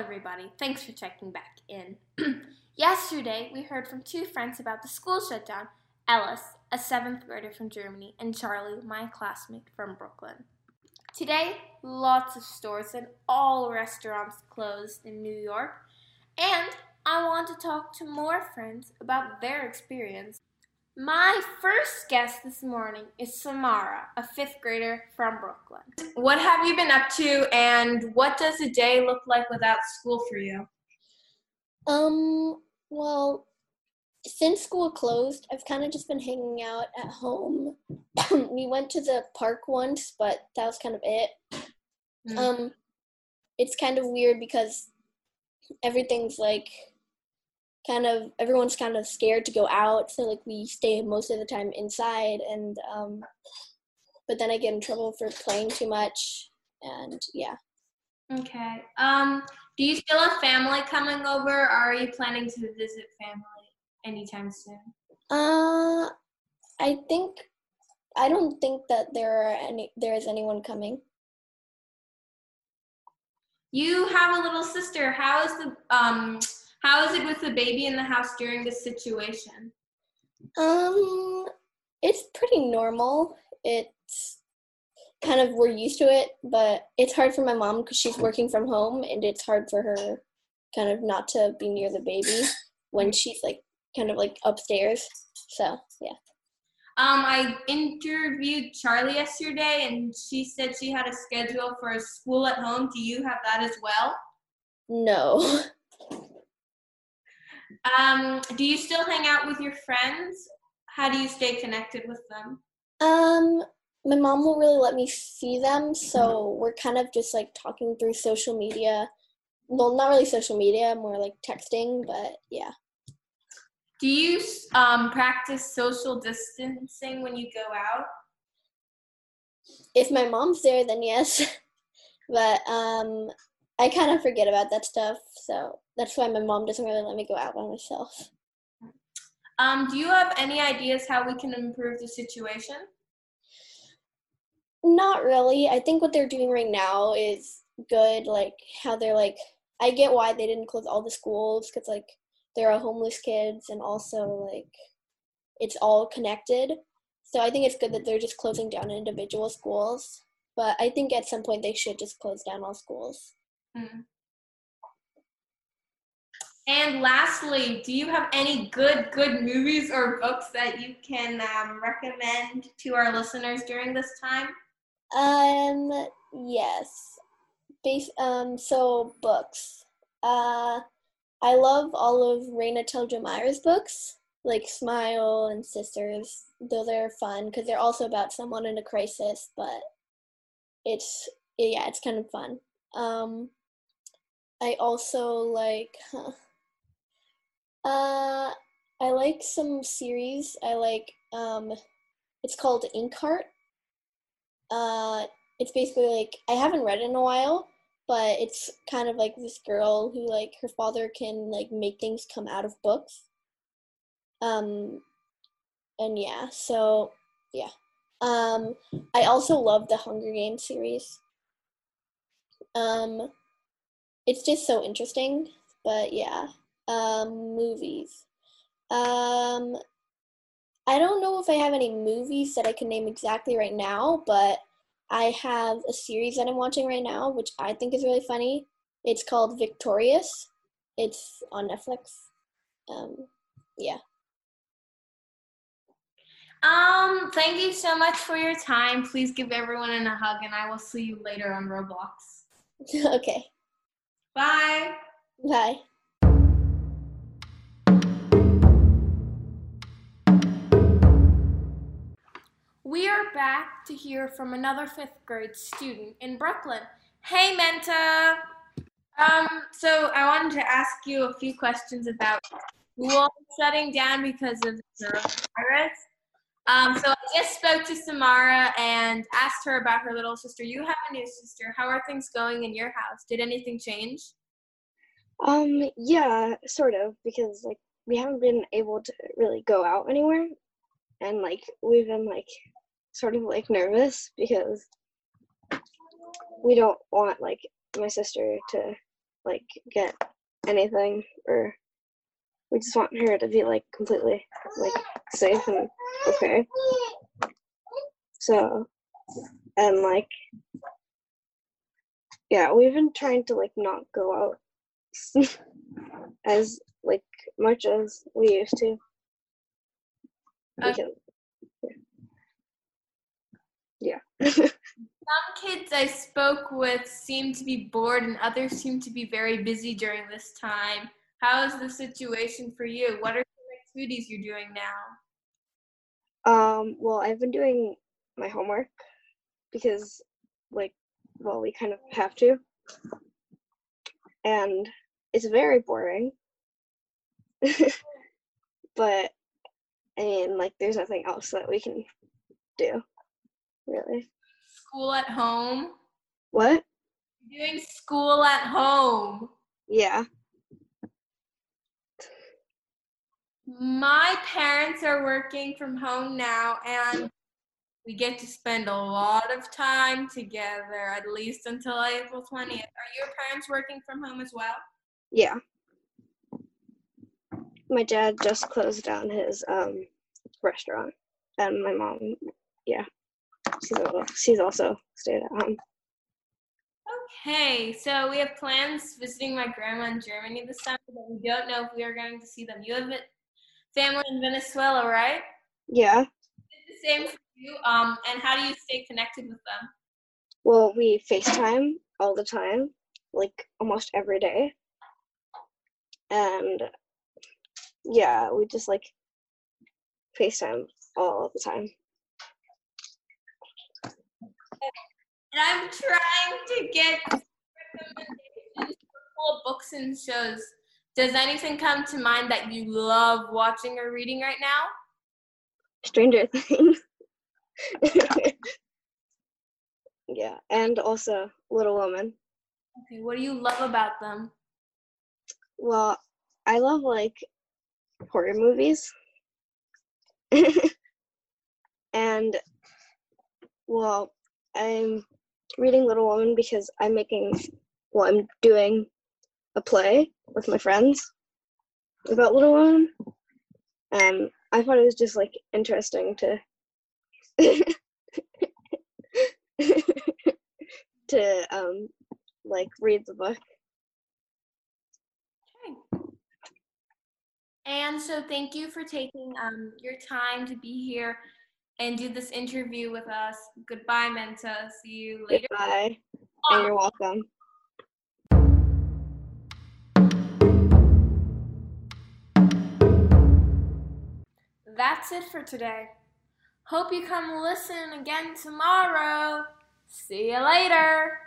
everybody. Thanks for checking back in. Yesterday, we heard from two friends about the school shutdown Ellis, a seventh grader from Germany, and Charlie, my classmate from Brooklyn. Today, lots of stores and all restaurants closed in New York, and I want to talk to more friends about their experience. My first guest this morning is Samara, a fifth grader from Brooklyn. What have you been up to, and what does a day look like without school for you? Um, well, since school closed, I've kind of just been hanging out at home. we went to the park once, but that was kind of it. Mm. Um, it's kind of weird because everything's like kind of everyone's kind of scared to go out, so like we stay most of the time inside, and um, but then I get in trouble for playing too much, and yeah. Okay. Um, do you still have family coming over, or are you planning to visit family? anytime soon? Uh, I think I don't think that there are any there is anyone coming. You have a little sister. How is the um how is it with the baby in the house during this situation? Um it's pretty normal. It's kind of we're used to it, but it's hard for my mom cuz she's working from home and it's hard for her kind of not to be near the baby when she's like kind of like upstairs. So yeah. Um, I interviewed Charlie yesterday, and she said she had a schedule for a school at home. Do you have that as well? No. Um, do you still hang out with your friends? How do you stay connected with them? Um, my mom won't really let me see them, so we're kind of just like talking through social media. Well, not really social media, more like texting, but yeah. Do you um, practice social distancing when you go out? If my mom's there, then yes. but um, I kind of forget about that stuff, so that's why my mom doesn't really let me go out by myself. Um, do you have any ideas how we can improve the situation? Not really. I think what they're doing right now is good. Like how they're like, I get why they didn't close all the schools because like there are homeless kids and also like it's all connected. So I think it's good that they're just closing down individual schools. But I think at some point they should just close down all schools. Mm. And lastly, do you have any good, good movies or books that you can um, recommend to our listeners during this time? Um, yes. Base, um, so books. Uh, I love all of Raina Telgemeier's books, like Smile and Sisters. Though they're fun because they're also about someone in a crisis, but it's yeah, it's kind of fun. Um, I also like, huh, uh, I like some series. I like um, it's called Inkheart. Uh, it's basically like I haven't read it in a while, but it's kind of like this girl who like her father can like make things come out of books um and yeah so yeah um i also love the hunger games series um it's just so interesting but yeah um movies um i don't know if i have any movies that i can name exactly right now but I have a series that I'm watching right now, which I think is really funny. It's called Victorious. It's on Netflix. Um, yeah. Um, thank you so much for your time. Please give everyone a hug, and I will see you later on Roblox. okay. Bye. Bye. We are back to hear from another fifth grade student in Brooklyn. Hey, Menta! Um, so I wanted to ask you a few questions about school shutting down because of the virus. Um, so I just spoke to Samara and asked her about her little sister. You have a new sister. How are things going in your house? Did anything change? Um, yeah, sort of, because like we haven't been able to really go out anywhere. And like we've been like sort of like nervous because we don't want like my sister to like get anything or we just want her to be like completely like safe and okay. So and like yeah, we've been trying to like not go out as like much as we used to. Okay. Because, yeah. Some kids I spoke with seem to be bored, and others seem to be very busy during this time. How is the situation for you? What are some activities you're doing now? Um, well, I've been doing my homework because, like, well, we kind of have to. And it's very boring. but, I mean, like, there's nothing else that we can do, really. School at home? What? You're doing school at home. Yeah. My parents are working from home now, and we get to spend a lot of time together, at least until April 20th. Are your parents working from home as well? Yeah. My dad just closed down his um restaurant, and my mom, yeah, she's also, she's also stayed at home. Okay, so we have plans visiting my grandma in Germany this summer, but we don't know if we are going to see them. You have a family in Venezuela, right? Yeah. It's the same for you. Um, and how do you stay connected with them? Well, we FaceTime all the time, like almost every day. And yeah, we just like FaceTime all the time. And I'm trying to get recommendations for books and shows. Does anything come to mind that you love watching or reading right now? Stranger Things. yeah, and also Little Woman. Okay, what do you love about them? Well, I love like horror movies. and well, I'm reading Little Woman because I'm making well, I'm doing a play with my friends about Little Woman. And I thought it was just like interesting to to um like read the book. Okay. And so thank you for taking um, your time to be here and do this interview with us. Goodbye, Menta. See you later. Goodbye. And you're welcome. That's it for today. Hope you come listen again tomorrow. See you later.